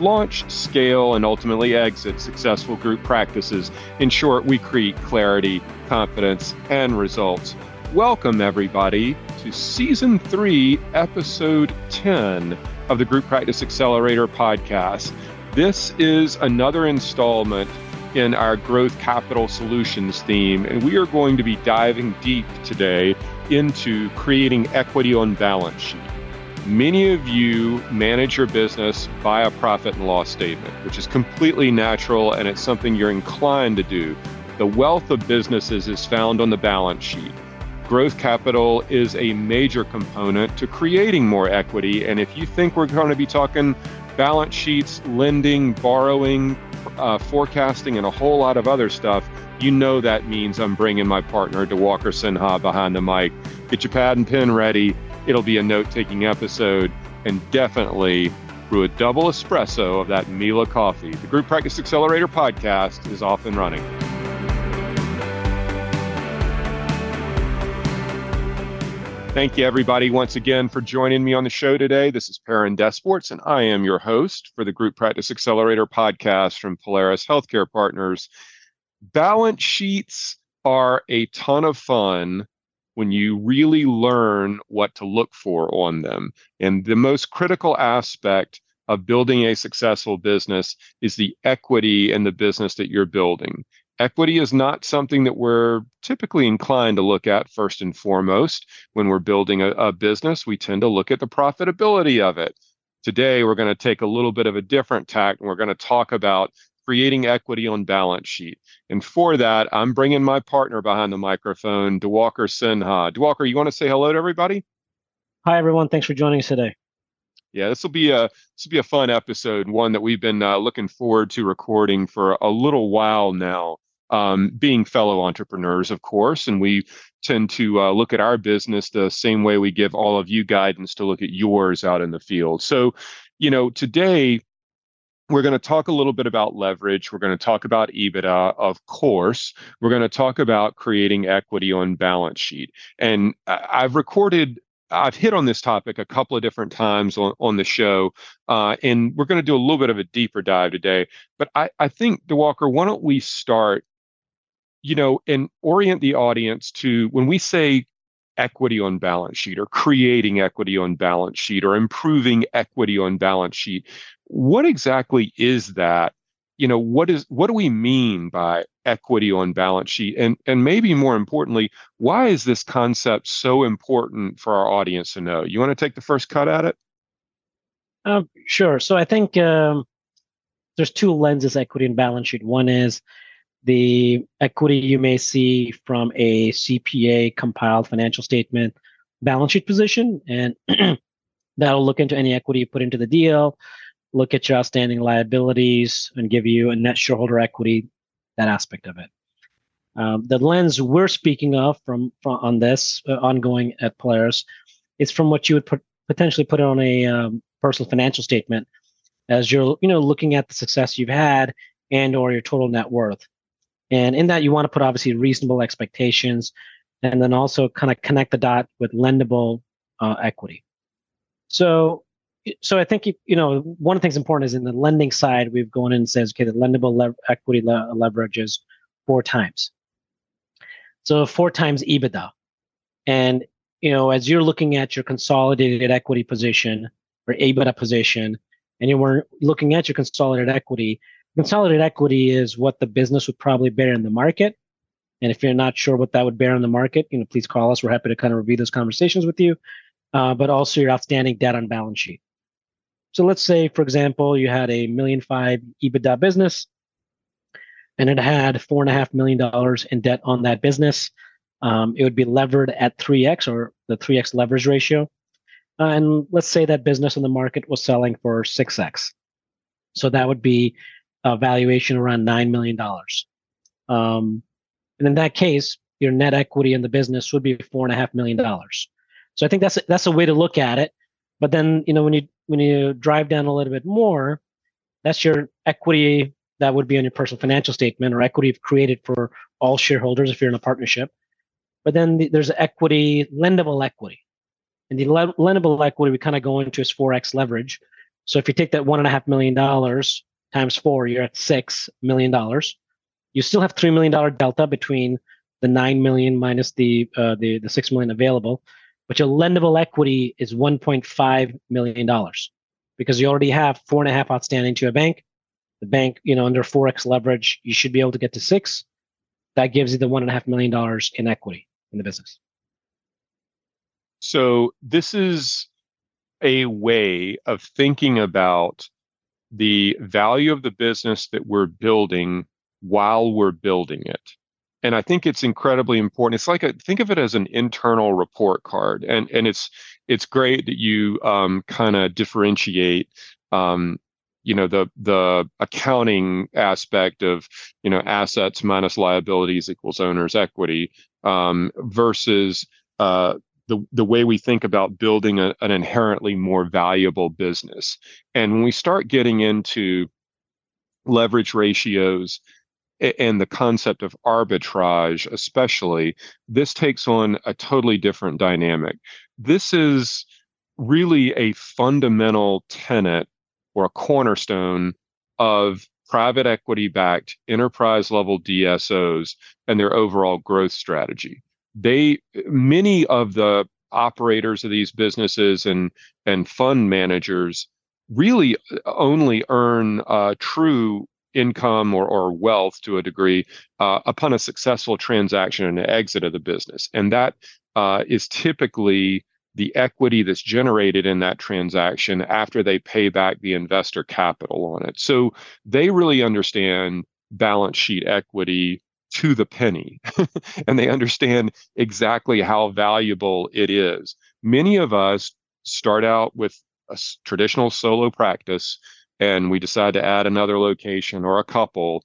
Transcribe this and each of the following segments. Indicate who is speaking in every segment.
Speaker 1: launch, scale, and ultimately exit successful group practices. In short, we create clarity, confidence, and results. Welcome, everybody, to Season 3, Episode 10 of the Group Practice Accelerator podcast. This is another installment in our Growth Capital Solutions theme, and we are going to be diving deep today into creating equity on balance sheet. Many of you manage your business by a profit and loss statement, which is completely natural and it's something you're inclined to do. The wealth of businesses is found on the balance sheet. Growth capital is a major component to creating more equity. And if you think we're going to be talking balance sheets, lending, borrowing, uh, forecasting, and a whole lot of other stuff, you know that means I'm bringing my partner, Diwakar Sinha, behind the mic. Get your pad and pen ready It'll be a note taking episode and definitely brew a double espresso of that Mila coffee. The Group Practice Accelerator podcast is off and running. Thank you, everybody, once again for joining me on the show today. This is Perrin Desports, and I am your host for the Group Practice Accelerator podcast from Polaris Healthcare Partners. Balance sheets are a ton of fun when you really learn what to look for on them. And the most critical aspect of building a successful business is the equity in the business that you're building. Equity is not something that we're typically inclined to look at first and foremost when we're building a, a business. We tend to look at the profitability of it. Today, we're going to take a little bit of a different tack and we're going to talk about creating equity on balance sheet. And for that, I'm bringing my partner behind the microphone, Diwakar Sinha. Diwakar, you want to say hello to everybody?
Speaker 2: Hi, everyone. Thanks for joining us today.
Speaker 1: Yeah, this will be a this will be a fun episode, one that we've been uh, looking forward to recording for a little while now. Um, being fellow entrepreneurs, of course, and we tend to uh, look at our business the same way we give all of you guidance to look at yours out in the field. So, you know, today we're going to talk a little bit about leverage. We're going to talk about EBITDA, of course. We're going to talk about creating equity on balance sheet. And I've recorded, I've hit on this topic a couple of different times on, on the show. Uh, and we're going to do a little bit of a deeper dive today. But I, I think, Diwakar, why don't we start, you know, and orient the audience to when we say equity on balance sheet or creating equity on balance sheet or improving equity on balance sheet. What exactly is that? You know what is what do we mean by equity on balance sheet? And and maybe more importantly why is this concept so important for our audience to know? You want to take the first cut at it?
Speaker 2: Um, sure. So i think um, there's two lenses equity and balance sheet. One is the equity you may see from a cpa compiled financial statement balance sheet position and that'll look into any equity you put into the deal look at your outstanding liabilities and give you a net shareholder equity, that aspect of it. Um, the lens we're speaking of from, from on this uh, ongoing at Polaris is from what you would put, potentially put on a um, personal financial statement as you're you know looking at the success you've had and or your total net worth and in that you want to put obviously reasonable expectations and then also kind of connect the dot with lendable uh, equity. So so I think you know one of the things important is in the lending side we've gone in and says okay the lendable le- equity le- leverage is four times, so four times EBITDA, and you know as you're looking at your consolidated equity position or EBITDA position, and you were looking at your consolidated equity, consolidated equity is what the business would probably bear in the market. And if you're not sure what that would bear in the market, you know, please call us. We're happy to kind of review those conversations with you. Uh, but also your outstanding debt on balance sheet. So let's say, for example, you had a million five EBITDA business and it had four and a half million dollars in debt on that business. Um, it would be levered at 3x or the 3x leverage ratio. Uh, and let's say that business in the market was selling for 6x. So that would be uh, valuation around nine million dollars. Um, and in that case, your net equity in the business would be four and a half million dollars. So I think that's a, that's a way to look at it. But then you know when you when you drive down a little bit more, that's your equity that would be on your personal financial statement or equity created for all shareholders if you're in a partnership. But then the, there's equity, lendable equity. And the le- lendable equity we kind of go into is 4x leverage. So if you take that $1.5 million times four, you're at $6 million. You still have $3 million delta between the 9 million minus the, uh, the, the 6 million available. But your lendable equity is $1.5 million because you already have four and a half outstanding to a bank the bank, you know, under 4x leverage, you should be able to get to six. That gives you the one and a half million dollars in equity in the business.
Speaker 1: So this is a way of thinking about the value of the business that we're building while we're building it. And I think it's incredibly important. It's like a, think of it as an internal report card, and and it's it's great that you um, kind of differentiate um, you know the the accounting aspect of you know assets minus liabilities equals owner's equity um, versus uh, the the way we think about building a, an inherently more valuable business. And when we start getting into leverage ratios and the concept of arbitrage, especially, this takes on a totally different dynamic. This is really a fundamental tenet or a cornerstone of private equity backed enterprise level DSOs and their overall growth strategy. They many of the operators of these businesses and and fund managers really only earn uh, true income or, or wealth to a degree uh, upon a successful transaction and exit of the business. And that uh, is typically the equity that's generated in that transaction after they pay back the investor capital on it. So they really understand balance sheet equity to the penny and they understand exactly how valuable it is. Many of us start out with a traditional solo practice and we decide to add another location or a couple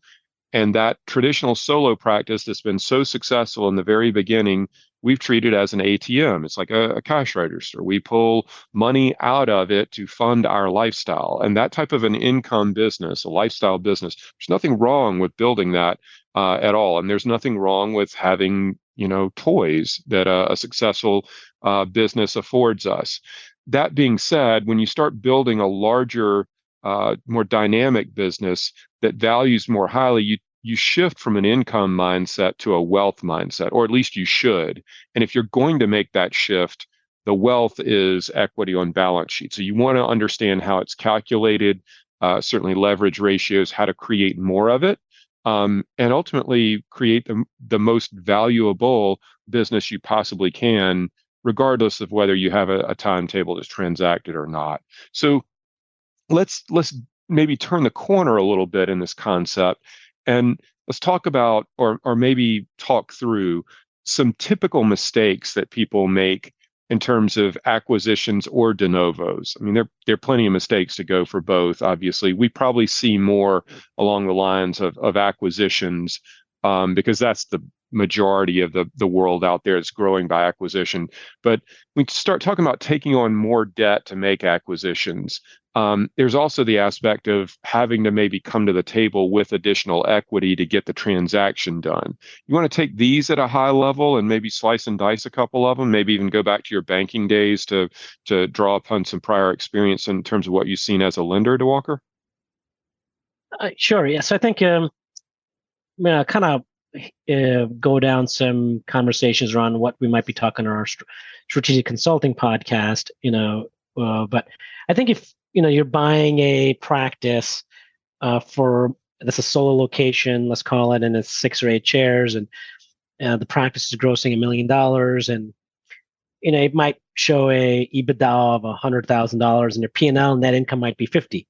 Speaker 1: and that traditional solo practice that's been so successful in the very beginning we've treated as an ATM. It's like a, a, cash register. We pull money out of it to fund our lifestyle. And that type of an income business, a lifestyle business, there's nothing wrong with building that uh, at all. And there's nothing wrong with having, you know, toys that a, a successful uh, business affords us. That being said, when you start building a larger, uh, more dynamic business that values more highly, you you shift from an income mindset to a wealth mindset, or at least you should. And if you're going to make that shift, the wealth is equity on balance sheet. So you want to understand how it's calculated, uh, certainly leverage ratios, how to create more of it, um, and ultimately create the, the most valuable business you possibly can, regardless of whether you have a, a timetable that's transacted or not. So let's let's maybe turn the corner a little bit in this concept and let's talk about, or, or maybe talk through some typical mistakes that people make in terms of acquisitions or de novos. I mean, there, there are plenty of mistakes to go for both, obviously. We probably see more along the lines of, of acquisitions um, because that's the majority of the, the world out there is growing by acquisition. But we start talking about taking on more debt to make acquisitions. Um, there's also the aspect of having to maybe come to the table with additional equity to get the transaction done. You want to take these at a high level and maybe slice and dice a couple of them, maybe even go back to your banking days to to draw upon some prior experience in terms of what you've seen as a lender Diwakar.
Speaker 2: Uh, sure. Yes, I think um, I mean, I kind of uh, go down some conversations around what we might be talking on our st- strategic consulting podcast. You know, uh, but I think if you know you're buying a practice uh, for that's a solo location, let's call it, and it's six or eight chairs, and uh, the practice is grossing a million dollars, and you know it might show a EBITDA of a hundred thousand dollars, and your P and L net income might be fifty.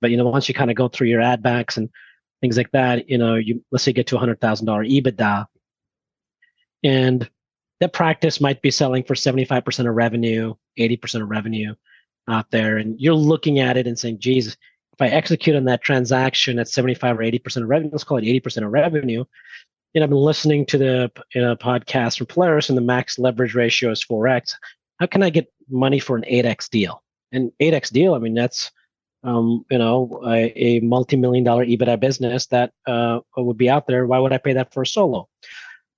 Speaker 2: But you know, once you kind of go through your ad backs and things like that, you know, you let's say get to a hundred thousand dollar EBITDA, and that practice might be selling for seventy five percent of revenue, eighty percent of revenue out there and you're looking at it and saying, geez, if I execute on that transaction at 75 or 80% of revenue, let's call it 80% of revenue, you know, I've been listening to the you know, podcast from Polaris and the max leverage ratio is 4x. How can I get money for an 8x deal? And 8x deal, I mean, that's, um, you know, a, a multi-million dollar EBITDA business that uh, would be out there. Why would I pay that for a solo?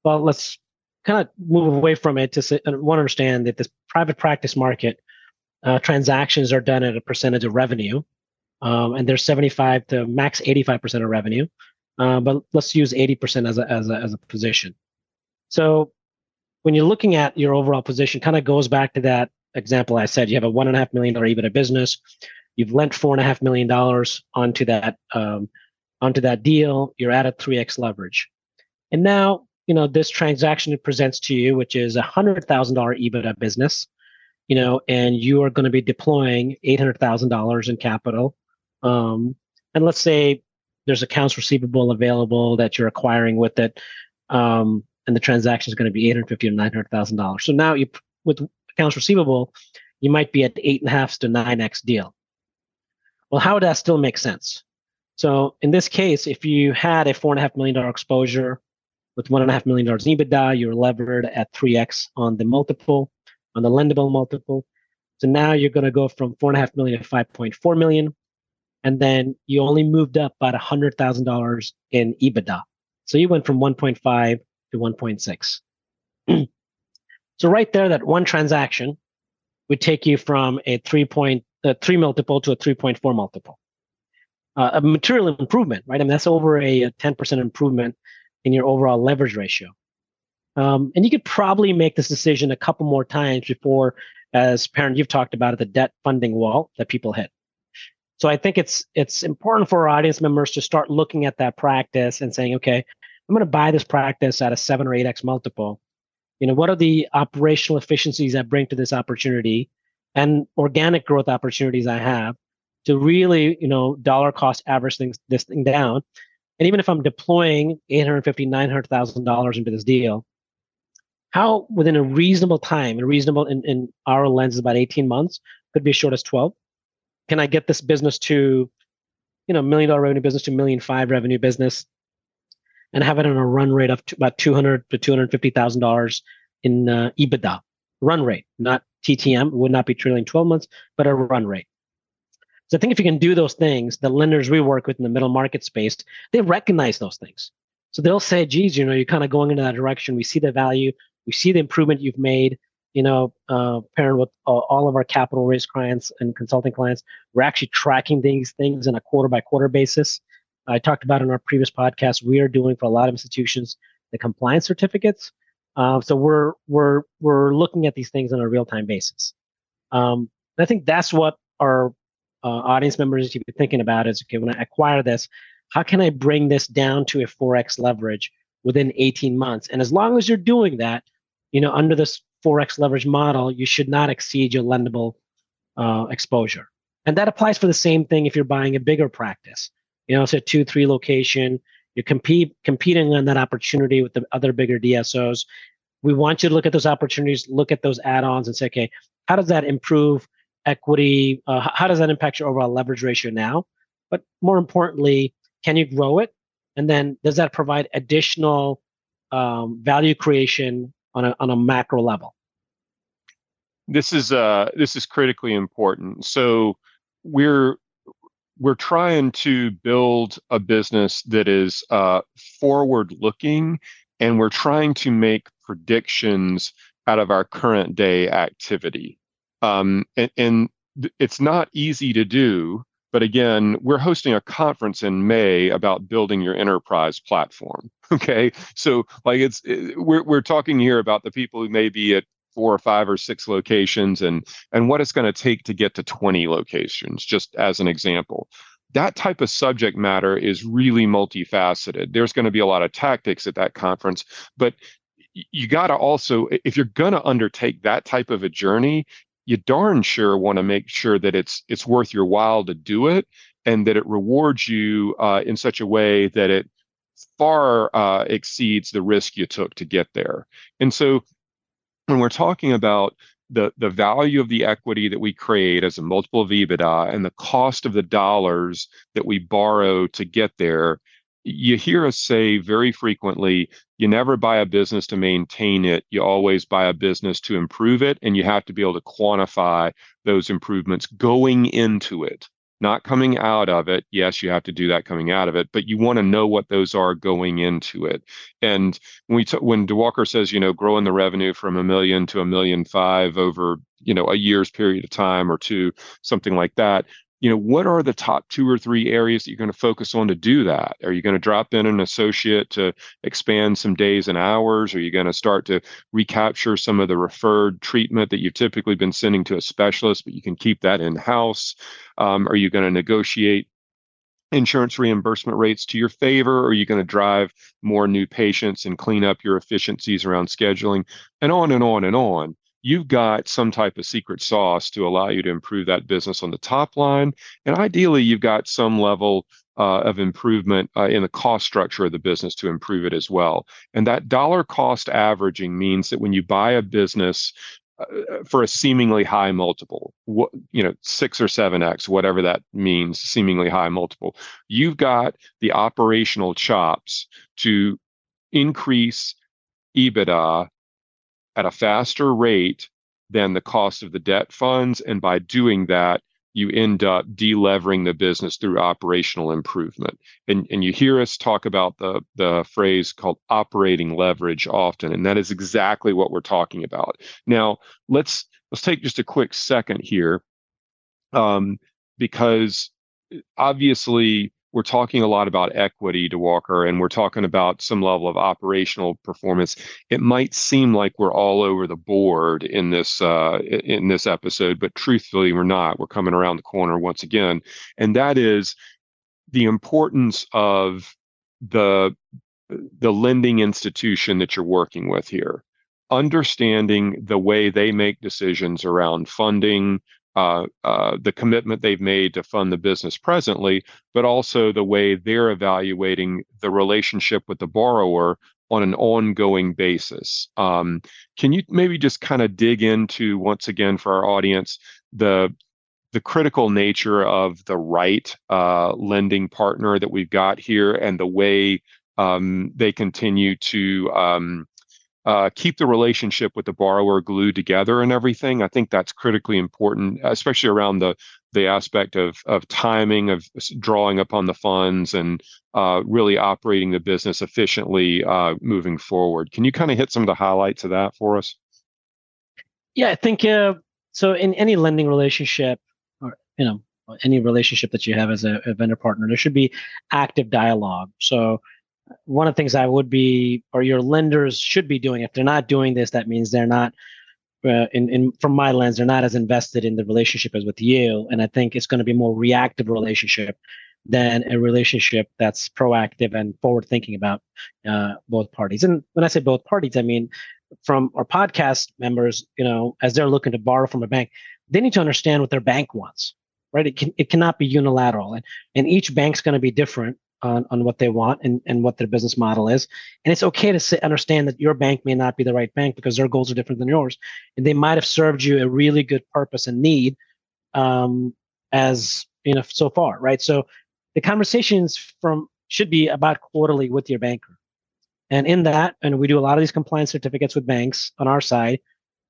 Speaker 2: Well, let's kind of move away from it to want to understand that this private practice market uh, transactions are done at a percentage of revenue, um, and they're 75 to max 85% of revenue. Uh, but let's use 80% as a, as a, as a position. So when you're looking at your overall position, kind of goes back to that example I said. You have a one and a half million dollar EBITDA business. You've lent four and a half million dollars onto that um, onto that deal. You're at a three x leverage, and now you know this transaction it presents to you, which is a hundred thousand dollar EBITDA business. You know, and you are going to be deploying eight hundred thousand dollars in capital. Um, and let's say there's accounts receivable available that you're acquiring with it, um, and the transaction is going to be eight hundred fifty to nine hundred thousand dollars. So now you with accounts receivable, you might be at eight and a half to nine x deal. Well, how would that still make sense? So in this case, if you had a four and a half million dollar exposure with one and a half million dollars EBITDA, you're levered at three x on the multiple, on the lendable multiple. So now you're going to go from four and a half million to five point four million and then you only moved up about $100,000 in EBITDA. So you went from 1.5 to 1.6. so right there, that one transaction would take you from a 3.3 3 multiple to a 3.4 multiple. Uh, a material improvement, right? I mean, that's over a, a 10% improvement in your overall leverage ratio. Um, and you could probably make this decision a couple more times before, as Perrin, you've talked about it, the debt funding wall that people hit. So I think it's it's important for our audience members to start looking at that practice and saying, okay, I'm going to buy this practice at a seven or eight x multiple. You know, what are the operational efficiencies I bring to this opportunity, and organic growth opportunities I have to really, you know, dollar cost average things this thing down. And even if I'm deploying 850, 900,000 dollars into this deal, how within a reasonable time, a reasonable in, in our lens is about 18 months, could be as short as 12 can I get this business to, you know, million dollar revenue business to million five revenue business, and have it on a run rate of about two hundred to two hundred fifty thousand dollars in uh, EBITDA run rate, not TTM. Would not be trailing twelve months, but a run rate. So I think if you can do those things, the lenders we work with in the middle market space, they recognize those things. So they'll say, geez, you know, you're kind of going into that direction. We see the value. We see the improvement you've made you know, uh, paired with uh, all of our capital raise clients and consulting clients, we're actually tracking these things on a quarter by quarter basis. I talked about in our previous podcast, we are doing for a lot of institutions the compliance certificates. Uh, so we're we're we're looking at these things on a real time basis. Um, I think that's what our uh, audience members should be thinking about is okay, when I acquire this, how can I bring this down to a 4x leverage within 18 months? And as long as you're doing that, you know, under this 4x leverage model, you should not exceed your lendable uh, exposure. And that applies for the same thing if you're buying a bigger practice. You know, so two, three location, you're compete, competing on that opportunity with the other bigger DSOs. We want you to look at those opportunities, look at those add-ons, and say, okay, how does that improve equity? Uh, how does that impact your overall leverage ratio now? But more importantly, can you grow it? And then does that provide additional um, value creation on a on a macro level?
Speaker 1: This is uh this is critically important. So we're we're trying to build a business that is uh, forward looking and we're trying to make predictions out of our current day activity um, and, and, it's not easy to do but again we're hosting a conference in may about building your enterprise platform okay? So like it's it, we're, we're talking here about the people who may be at four or five or six locations and and what it's going to take to get to 20 locations just as an example. That type of subject matter is really multifaceted. There's going to be a lot of tactics at that conference but you got to also if you're going to undertake that type of a journey you darn sure want to make sure that it's it's worth your while to do it and that it rewards you uh, in such a way that it far uh, exceeds the risk you took to get there. And so when we're talking about the the value of the equity that we create as a multiple of EBITDA and the cost of the dollars that we borrow to get there, you hear us say very frequently, you never buy a business to maintain it. You always buy a business to improve it, and you have to be able to quantify those improvements going into it not coming out of it. Yes, you have to do that coming out of it, but you want to know what those are going into it. And when we t- when Diwakar says, you know, growing the revenue from a million to a million five over, you know, a year's period of time or two, something like that, you know what are the top two or three areas that you're going to focus on to do that are you going to drop in an associate to expand some days and hours are you going to start to recapture some of the referred treatment that you've typically been sending to a specialist but you can keep that in house um, are you going to negotiate insurance reimbursement rates to your favor? Or are you going to drive more new patients and clean up your efficiencies around scheduling and on and on and on? You've got some type of secret sauce to allow you to improve that business on the top line. And ideally, you've got some level uh, of improvement uh, in the cost structure of the business to improve it as well. And that dollar cost averaging means that when you buy a business uh, for a seemingly high multiple, what, you know, six or seven X, whatever that means, seemingly high multiple, you've got the operational chops to increase EBITDA at a faster rate than the cost of the debt funds. And by doing that, you end up delevering the business through operational improvement. And, and you hear us talk about the, the phrase called operating leverage often, and that is exactly what we're talking about. Now, let's let's take just a quick second here, um, because obviously we're talking a lot about equity Diwakar and we're talking about some level of operational performance. It might seem like we're all over the board in this uh, in this episode but truthfully we're not. We're coming around the corner once again and that is the importance of the the lending institution that you're working with here. Understanding the way they make decisions around funding uh, uh, the commitment they've made to fund the business presently, but also the way they're evaluating the relationship with the borrower on an ongoing basis. Um, can you maybe just kind of dig into once again for our audience the the critical nature of the right uh, lending partner that we've got here and the way um, they continue to um, uh, keep the relationship with the borrower glued together and everything. I think that's critically important, especially around the the aspect of of timing of drawing upon the funds and uh, really operating the business efficiently uh, moving forward. Can you kind of hit some of the highlights of that for us?
Speaker 2: Yeah, I think uh, so. In any lending relationship, or you know, any relationship that you have as a, a vendor partner, there should be active dialogue. So one of the things I would be, or your lenders should be doing, if they're not doing this, that means they're not, uh, in, in from my lens, they're not as invested in the relationship as with you. And I think it's going to be more reactive relationship than a relationship that's proactive and forward thinking about uh, both parties. And when I say both parties, I mean from our podcast members, you know, as they're looking to borrow from a bank, they need to understand what their bank wants, right? It can it cannot be unilateral, and and each bank's going to be different on, on what they want and, and what their business model is. And it's okay to understand that your bank may not be the right bank because their goals are different than yours. And they might have served you a really good purpose and need um, as you know so far, right? So the conversations from should be about quarterly with your banker. And in that, and we do a lot of these compliance certificates with banks on our side,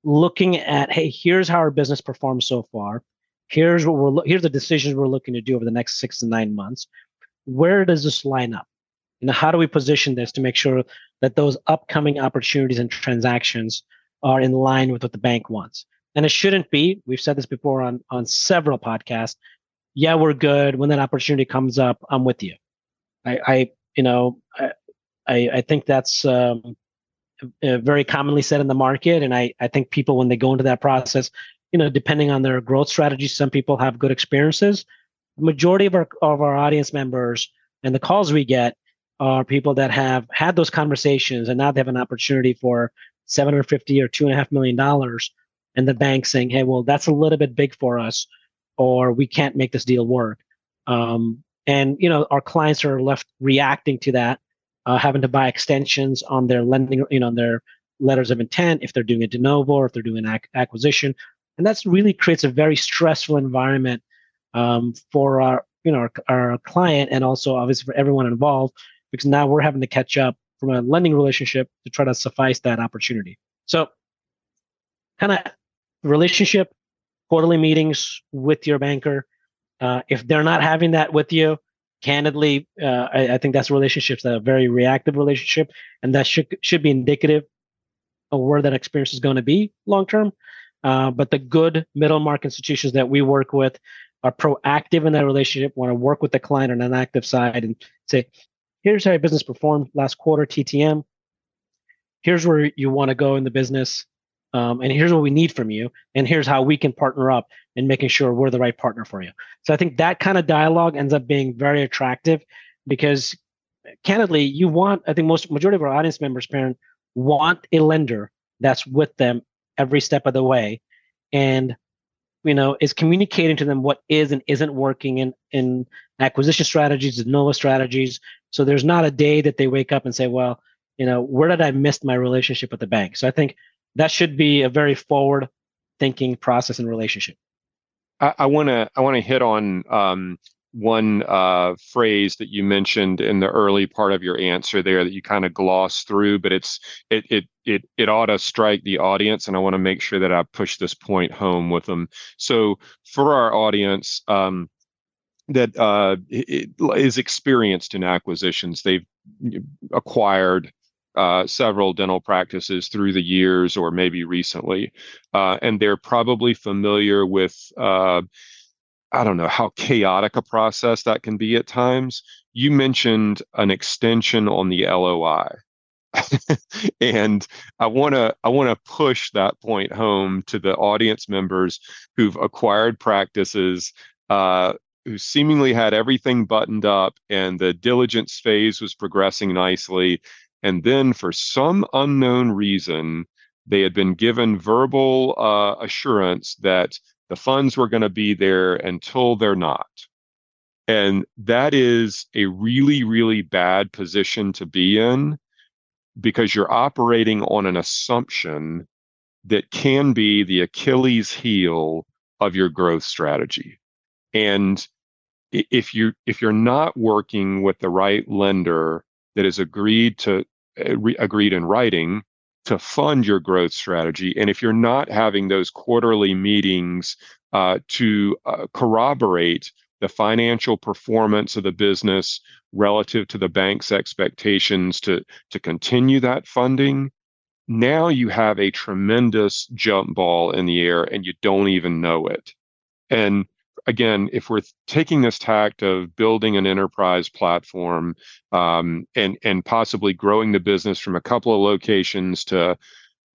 Speaker 2: looking at, hey, here's how our business performed so far. Here's what we're here's the decisions we're looking to do over the next six to nine months where does this line up? You know, how do we position this to make sure that those upcoming opportunities and transactions are in line with what the bank wants? And it shouldn't be. We've said this before on on several podcasts. Yeah, we're good. When that opportunity comes up, I'm with you. I, I you know, I, I, think that's um, uh, very commonly said in the market, and I, I think people when they go into that process, you know, depending on their growth strategy, some people have good experiences majority of our of our audience members and the calls we get are people that have had those conversations and now they have an opportunity for 750 or two and a half million dollars and the bank saying hey well that's a little bit big for us or we can't make this deal work. Um, and you know our clients are left reacting to that uh, having to buy extensions on their lending you know on their letters of intent, if they're doing a de novo, or if they're doing an ac- acquisition, and that's really creates a very stressful environment um, for our you know our, our client and also obviously for everyone involved because now we're having to catch up from a lending relationship to try to suffice that opportunity. So, kind of relationship, quarterly meetings with your banker. Uh, if they're not having that with you, candidly, uh, I, I, think that's relationships that are very reactive relationship, and that should should be indicative of where that experience is going to be long term. Uh, but the good middle market institutions that we work with are proactive in that relationship, want to work with the client on an active side and say, here's how your business performed last quarter, TTM. Here's where you want to go in the business. Um, and here's what we need from you. And here's how we can partner up in making sure we're the right partner for you. So I think that kind of dialogue ends up being very attractive because candidly, you want, I think most majority of our audience members, Perrin, want a lender that's with them every step of the way. And you know, is communicating to them what is and isn't working in in acquisition strategies, de novo strategies. So there's not a day that they wake up and say, well, you know, where did I miss my relationship with the bank? So I think that should be a very forward thinking process and relationship.
Speaker 1: I want to I want to hit on um, one uh, phrase that you mentioned in the early part of your answer there that you kind of glossed through, but it's it it it it ought to strike the audience, and I want to make sure that I push this point home with them. So for our audience um, that uh, is experienced in acquisitions, they've acquired uh, several dental practices through the years or maybe recently, uh, and they're probably familiar with uh, I don't know how chaotic a process that can be at times. You mentioned an extension on the LOI. and I want to I want to push that point home to the audience members who've acquired practices uh, who seemingly had everything buttoned up and the diligence phase was progressing nicely and then for some unknown reason they had been given verbal uh, assurance that the funds were going to be there until they're not. And that is a really, really bad position to be in because you're operating on an assumption that can be the Achilles heel of your growth strategy. And if you if you're not working with the right lender that has agreed to uh, agreed in writing to fund your growth strategy. And if you're not having those quarterly meetings uh, to uh, corroborate the financial performance of the business relative to the bank's expectations to, to continue that funding, now you have a tremendous jump ball in the air and you don't even know it. And again, if we're taking this tact of building an enterprise platform um, and and possibly growing the business from a couple of locations to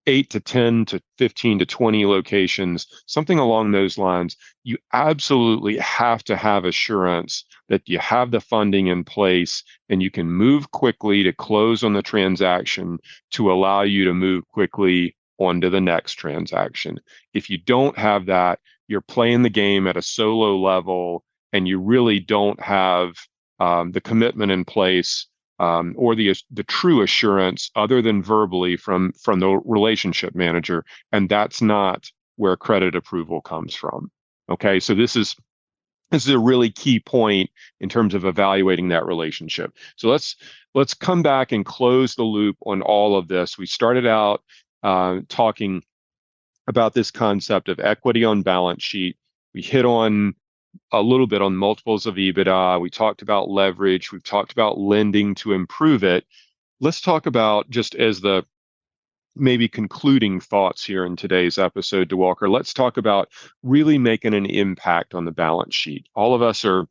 Speaker 1: eight to 10 to 15 to 20 locations, something along those lines, you absolutely have to have assurance that you have the funding in place and you can move quickly to close on the transaction to allow you to move quickly onto the next transaction. If you don't have that, you're playing the game at a solo level and you really don't have um, the commitment in place um, or the the true assurance other than verbally from from the relationship manager and that's not where credit approval comes from okay? So this is this is a really key point in terms of evaluating that relationship. So let's let's come back and close the loop on all of this. We started out uh, talking about this concept of equity on balance sheet. We hit on a little bit on multiples of EBITDA. We talked about leverage. We've talked about lending to improve it. Let's talk about just as the maybe concluding thoughts here in today's episode, Diwakar. Let's talk about really making an impact on the balance sheet. All of us are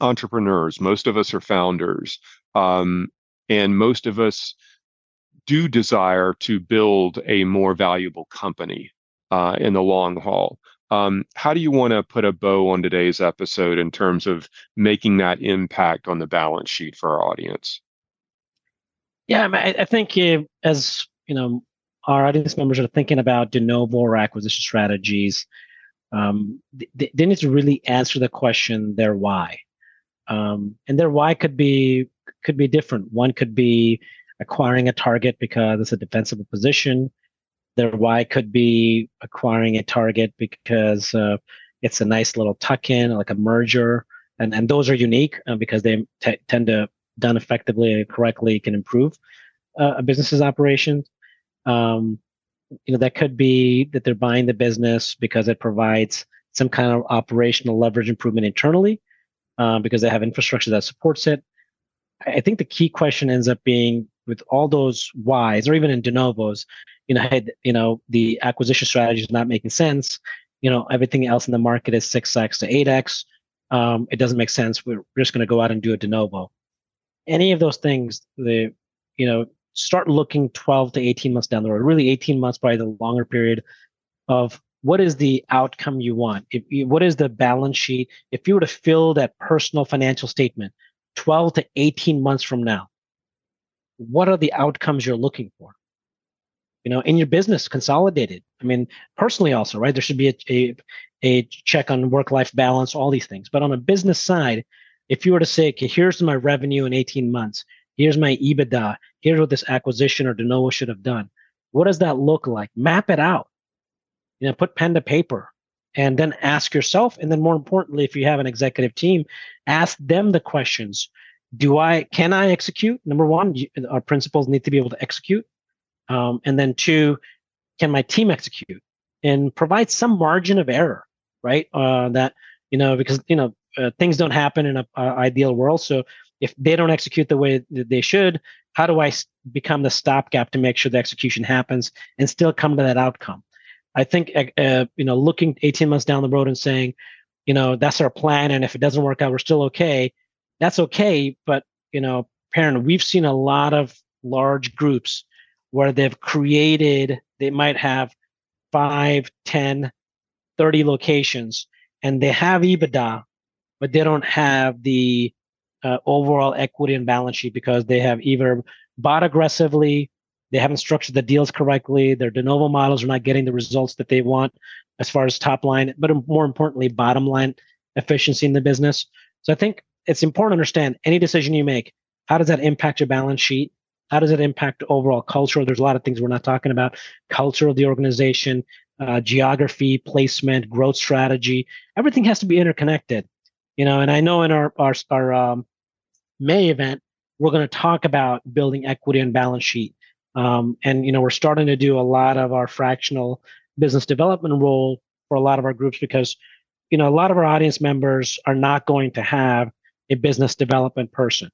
Speaker 1: entrepreneurs. Most of us are founders. Um, and most of us do desire to build a more valuable company uh, in the long haul. Um, how do you want to put a bow on today's episode in terms of making that impact on the balance sheet for our audience?
Speaker 2: Yeah, I, I think uh, as you know, our audience members are thinking about de novo or acquisition strategies. Um, they, they, need to really answer the question their why, um, and their why could be could be different. One could be acquiring a target because it's a defensible position. Their why could be acquiring a target because uh, it's a nice little tuck-in, like a merger, and and those are unique uh, because they t- tend to done effectively and correctly can improve uh, a business's operations. Um, you know that could be that they're buying the business because it provides some kind of operational leverage improvement internally uh, because they have infrastructure that supports it. I think the key question ends up being with all those whys, or even in de novos, you know, had, you know, the acquisition strategy is not making sense. You know, everything else in the market is six x to eight x. Um, it doesn't make sense. We're just going to go out and do a de novo. Any of those things, the you know, start looking 12 to 18 months down the road. Really, 18 months, probably the longer period of what is the outcome you want? If what is the balance sheet? If you were to fill that personal financial statement 12 to 18 months from now, what are the outcomes you're looking for? You know, in your business, consolidated. I mean, personally also, right? There should be a, a, a check on work-life balance, all these things. But on a business side, if you were to say, okay, here's my revenue in 18 months, here's my EBITDA, here's what this acquisition or de novo should have done. What does that look like? Map it out you know put pen to paper and then ask yourself and then more importantly if you have an executive team ask them the questions do i can i execute? Number one our principals need to be able to execute. Um, and then two can my team execute and provide some margin of error right? Uh, that you know because you know uh, things don't happen in an ideal world. So if they don't execute the way that they should how do i become the stopgap to make sure the execution happens and still come to that outcome? I think uh, uh, you know looking 18 months down the road and saying, you know, that's our plan, and if it doesn't work out, we're still okay. That's okay, but you know, Perrin, we've seen a lot of large groups where they've created. They might have five, 10, 30 locations, and they have EBITDA, but they don't have the uh, overall equity and balance sheet because they have either bought aggressively they haven't structured the deals correctly. Their de novo models are not getting the results that they want as far as top line, but more importantly, bottom line efficiency in the business. So I think it's important to understand any decision you make, how does that impact your balance sheet? How does it impact overall culture? There's a lot of things we're not talking about. Culture of the organization, uh, geography, placement, growth strategy. Everything has to be interconnected. You know, and I know in our our, our um, May event, we're going to talk about building equity and balance sheet um, and you know, we're starting to do a lot of our fractional business development role for a lot of our groups because you know a lot of our audience members are not going to have a business development person.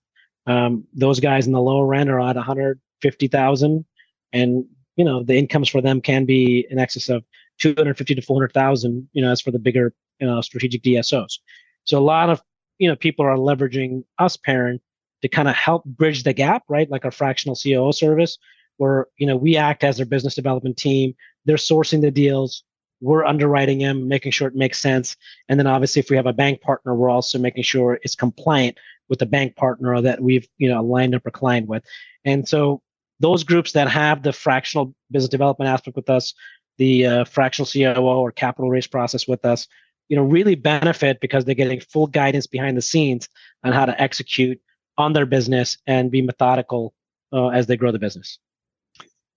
Speaker 2: Um, those guys in the lower end are at 150,000, and you know the incomes for them can be in excess of 250 to 400,000. You know, as for the bigger you know, strategic DSOs. So a lot of you know people are leveraging us Perrin to kind of help bridge the gap, right? Like our fractional COO service, where you know we act as their business development team they're sourcing the deals we're underwriting them making sure it makes sense. And then obviously if we have a bank partner we're also making sure it's compliant with the bank partner that we've you know aligned up our client with. And so those groups that have the fractional business development aspect with us the uh, fractional COO or capital raise process with us you know really benefit because they're getting full guidance behind the scenes on how to execute on their business and be methodical uh, as they grow the business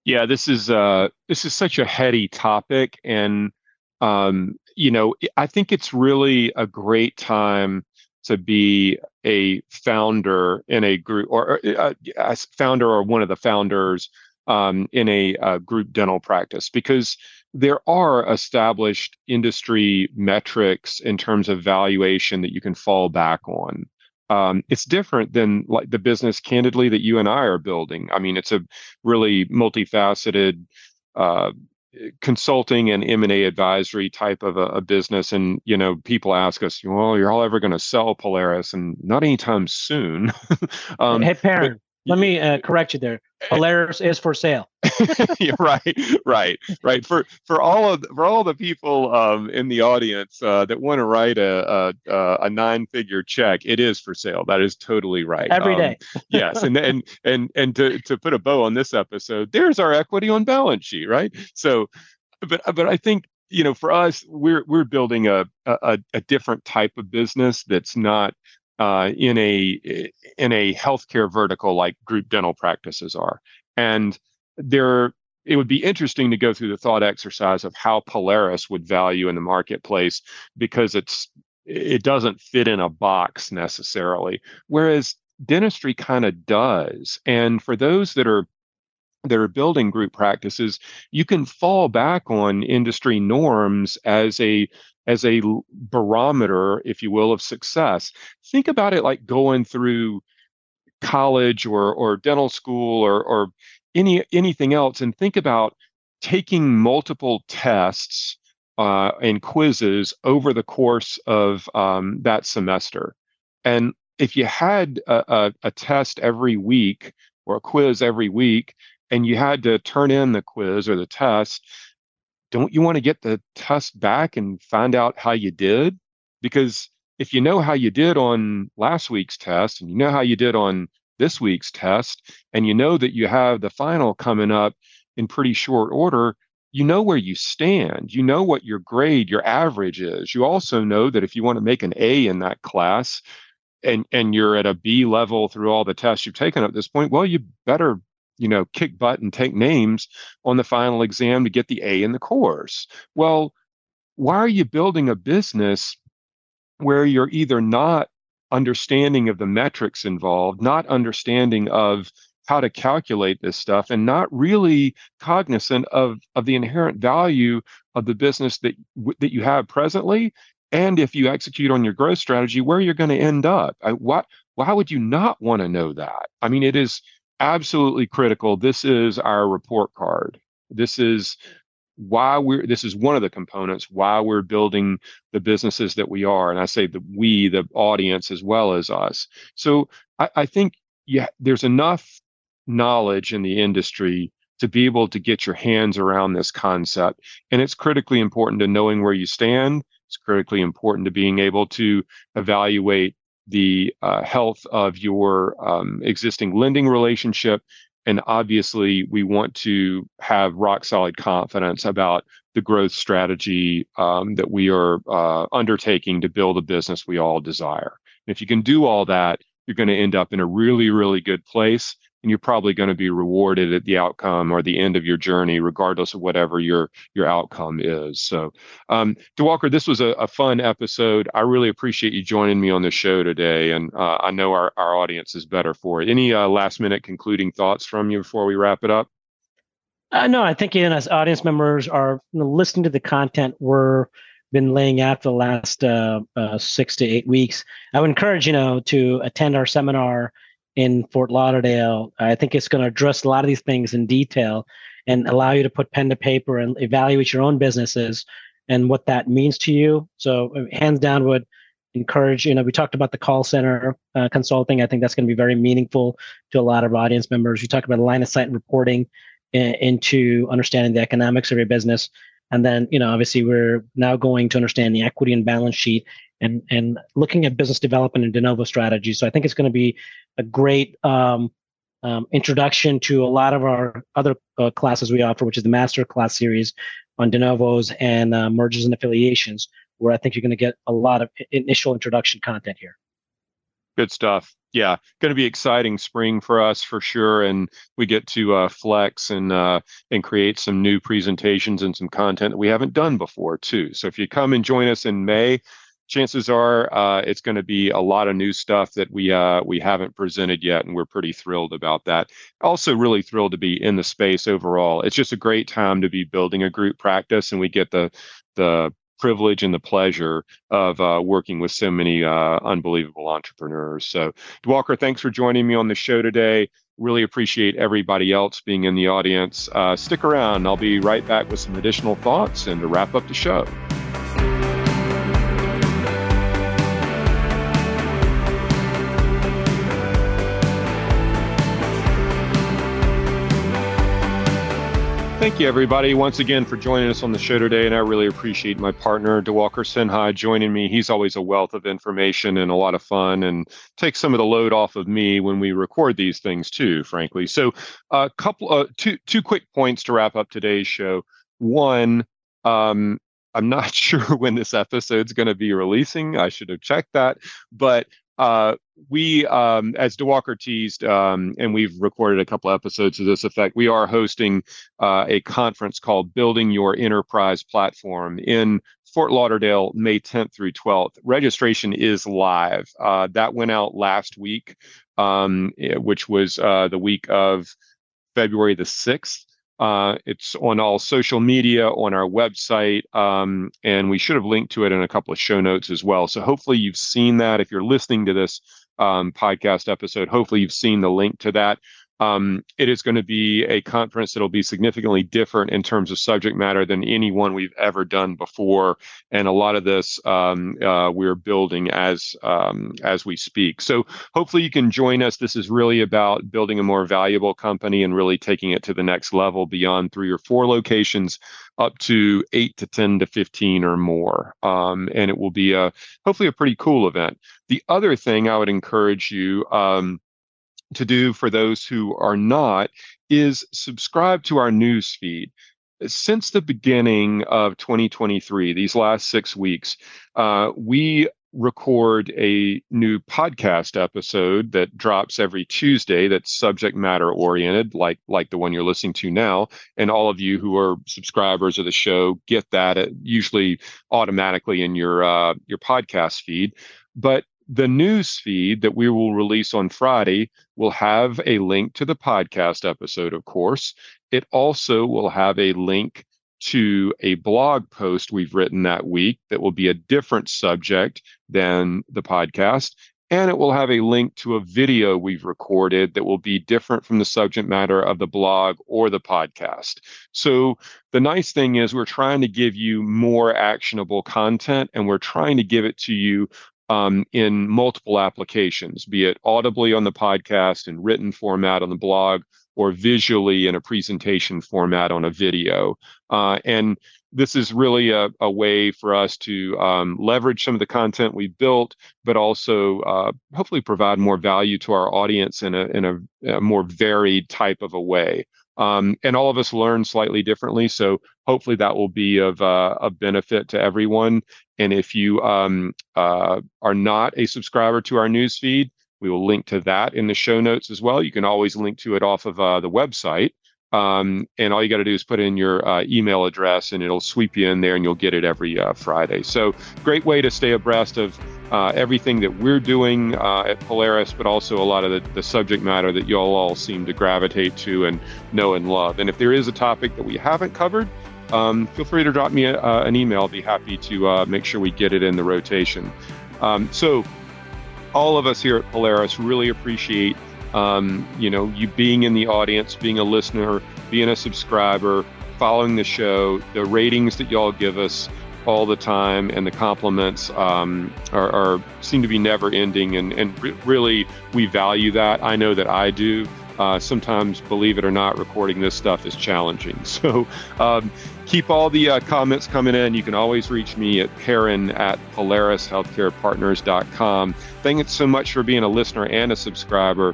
Speaker 1: yeah, this is uh, this is such a heady topic, and um, you know, I think it's really a great time to be a founder in a group, or uh, a founder or one of the founders um, in a, a uh, group dental practice, because there are established industry metrics in terms of valuation that you can fall back on um, it's different than like the business candidly that you and I are building. I mean, it's a really multifaceted uh, consulting and M&A advisory type of a, a, business. And, you know, people ask us, well, you're all ever going to sell Polaris and not anytime soon.
Speaker 2: um, hey, Perrin, let me uh, correct you there. Polaris is for sale.
Speaker 1: yeah, right, right, right. For for all of for all the people um, in the audience uh, that want to write a a, a nine figure check, it is for sale. That is totally right.
Speaker 2: Every um, day.
Speaker 1: yes, and and and and to to put a bow on this episode, there's our equity on balance sheet, right? So, but but I think you know for us, we're we're building a a, a different type of business that's not uh, in a in a healthcare vertical like group dental practices are. And there, it would be interesting to go through the thought exercise of how Polaris would value in the marketplace because it's it doesn't fit in a box necessarily, whereas dentistry kind of does. And for those that are that are building group practices, you can fall back on industry norms as a as a barometer, if you will, of success. Think about it like going through college or or dental school or or any anything else, and think about taking multiple tests uh, and quizzes over the course of um, that semester. And if you had a, a, a test every week or a quiz every week, and you had to turn in the quiz or the test, don't you want to get the test back and find out how you did? Because if you know how you did on last week's test and you know how you did on this week's test, and you know that you have the final coming up in pretty short order, you know where you stand. You know what your grade, your average is. You also know that if you want to make an A in that class and and you're at a B level through all the tests you've taken at this point, well, you better you know, kick butt and take names on the final exam to get the A in the course. Well, why are you building a business where you're either not understanding of the metrics involved, not understanding of how to calculate this stuff, and not really cognizant of, of the inherent value of the business that that you have presently, and if you execute on your growth strategy, where you're going to end up. I, what? Why would you not want to know that? I mean, it is absolutely critical. This is our report card. This is why we're this is one of the components why we're building the businesses that we are and i say the we the audience as well as us so i, I think yeah there's enough knowledge in the industry to be able to get your hands around this concept and it's critically important to knowing where you stand it's critically important to being able to evaluate the uh, health of your um, existing lending relationship. And obviously, we want to have rock solid confidence about the growth strategy um, that we are uh, undertaking to build a business we all desire. And if you can do all that, you're going to end up in a really, really good place and you're probably going to be rewarded at the outcome or the end of your journey, regardless of whatever your your outcome is. So, um, Diwakar, this was a, a, fun episode. I really appreciate you joining me on the show today, and uh, I know our our audience is better for it. Any uh, last minute concluding thoughts from you before we wrap it up?
Speaker 2: Uh, no, I think you know, as audience members are listening to the content we're been laying out for the last uh, uh, six to eight weeks, I would encourage you know to attend our seminar in Fort Lauderdale. I think it's going to address a lot of these things in detail and allow you to put pen to paper and evaluate your own businesses and what that means to you. So, uh, hands down, would encourage. You know, we talked about the call center uh, consulting. I think that's going to be very meaningful to a lot of audience members. We talked about line of sight and reporting in, into understanding the economics of your business. And then, you know, obviously, we're now going to understand the equity and balance sheet and and looking at business development and de novo strategies. So I think it's going to be a great um, um, introduction to a lot of our other uh, classes we offer, which is the master class series on de novos and uh, mergers and affiliations, where I think you're going to get a lot of initial introduction content here.
Speaker 1: Good stuff. Yeah, going to be exciting spring for us for sure, and we get to uh, flex and uh, and create some new presentations and some content that we haven't done before too. So if you come and join us in May, chances are uh, it's going to be a lot of new stuff that we uh, we haven't presented yet, and we're pretty thrilled about that. Also, really thrilled to be in the space overall. It's just a great time to be building a group practice, and we get the the privilege and the pleasure of uh, working with so many uh, unbelievable entrepreneurs. So, Diwakar, thanks for joining me on the show today. Really appreciate everybody else being in the audience. Uh, stick around. I'll be right back with some additional thoughts and to wrap up the show. Thank you, everybody, once again for joining us on the show today. And I really appreciate my partner, Diwakar Sinha, joining me. He's always a wealth of information and a lot of fun and takes some of the load off of me when we record these things, too, frankly. So, a uh, couple, uh, two, two quick points to wrap up today's show. One, um, I'm not sure when this episode's going to be releasing. I should have checked that. But uh, we, um, as Diwakar teased, um, and we've recorded a couple episodes to this effect, we are hosting uh, a conference called Building Your Enterprise Platform in Fort Lauderdale, May 10th through 12th. Registration is live. Uh, that went out last week, um, which was uh, the week of February the 6th. Uh, it's on all social media, on our website, um, and we should have linked to it in a couple of show notes as well. So hopefully you've seen that. If you're listening to this um, podcast episode, hopefully you've seen the link to that. Um, it is going to be a conference that'll be significantly different in terms of subject matter than any one we've ever done before, and a lot of this um, uh, we're building as um, as we speak. So hopefully you can join us. This is really about building a more valuable company and really taking it to the next level beyond three or four locations, up to eight to ten to fifteen or more. Um, and it will be a hopefully a pretty cool event. The other thing I would encourage you. To do for those who are not is subscribe to our news feed. Since the beginning of 2023, these last six weeks, uh, we record a new podcast episode that drops every Tuesday that's subject matter oriented like like the one you're listening to now and all of you who are subscribers of the show get that uh, usually automatically in your uh, your podcast feed but the news feed that we will release on Friday will have a link to the podcast episode, of course. It also will have a link to a blog post we've written that week that will be a different subject than the podcast. And it will have a link to a video we've recorded that will be different from the subject matter of the blog or the podcast. So, the nice thing is, we're trying to give you more actionable content and we're trying to give it to you um, in multiple applications, be it audibly on the podcast in written format on the blog or visually in a presentation format on a video. Uh, and this is really a, a way for us to um, leverage some of the content we built, but also uh, hopefully provide more value to our audience in a, in a, a more varied type of a way. Um, and all of us learn slightly differently. So hopefully that will be of uh, a benefit to everyone. And if you um, uh, are not a subscriber to our news feed, we will link to that in the show notes as well. You can always link to it off of uh, the website. Um, and all you got to do is put in your uh, email address and it'll sweep you in there and you'll get it every uh, Friday. So, great way to stay abreast of uh, everything that we're doing uh, at Polaris, but also a lot of the, the subject matter that y'all all seem to gravitate to and know and love. And if there is a topic that we haven't covered, um, feel free to drop me a, uh, an email. I'll be happy to uh, make sure we get it in the rotation. Um, so, all of us here at Polaris really appreciate um, you know you being in the audience, being a listener, being a subscriber, following the show, the ratings that y'all give us all the time, and the compliments um, are, are, seem to be never ending, and and re- really we value that. I know that I do. Uh, sometimes, believe it or not, recording this stuff is challenging. So um, keep all the uh, comments coming in. You can always reach me at Perrin at PolarisHealthcarePartners.com. Thank you so much for being a listener and a subscriber.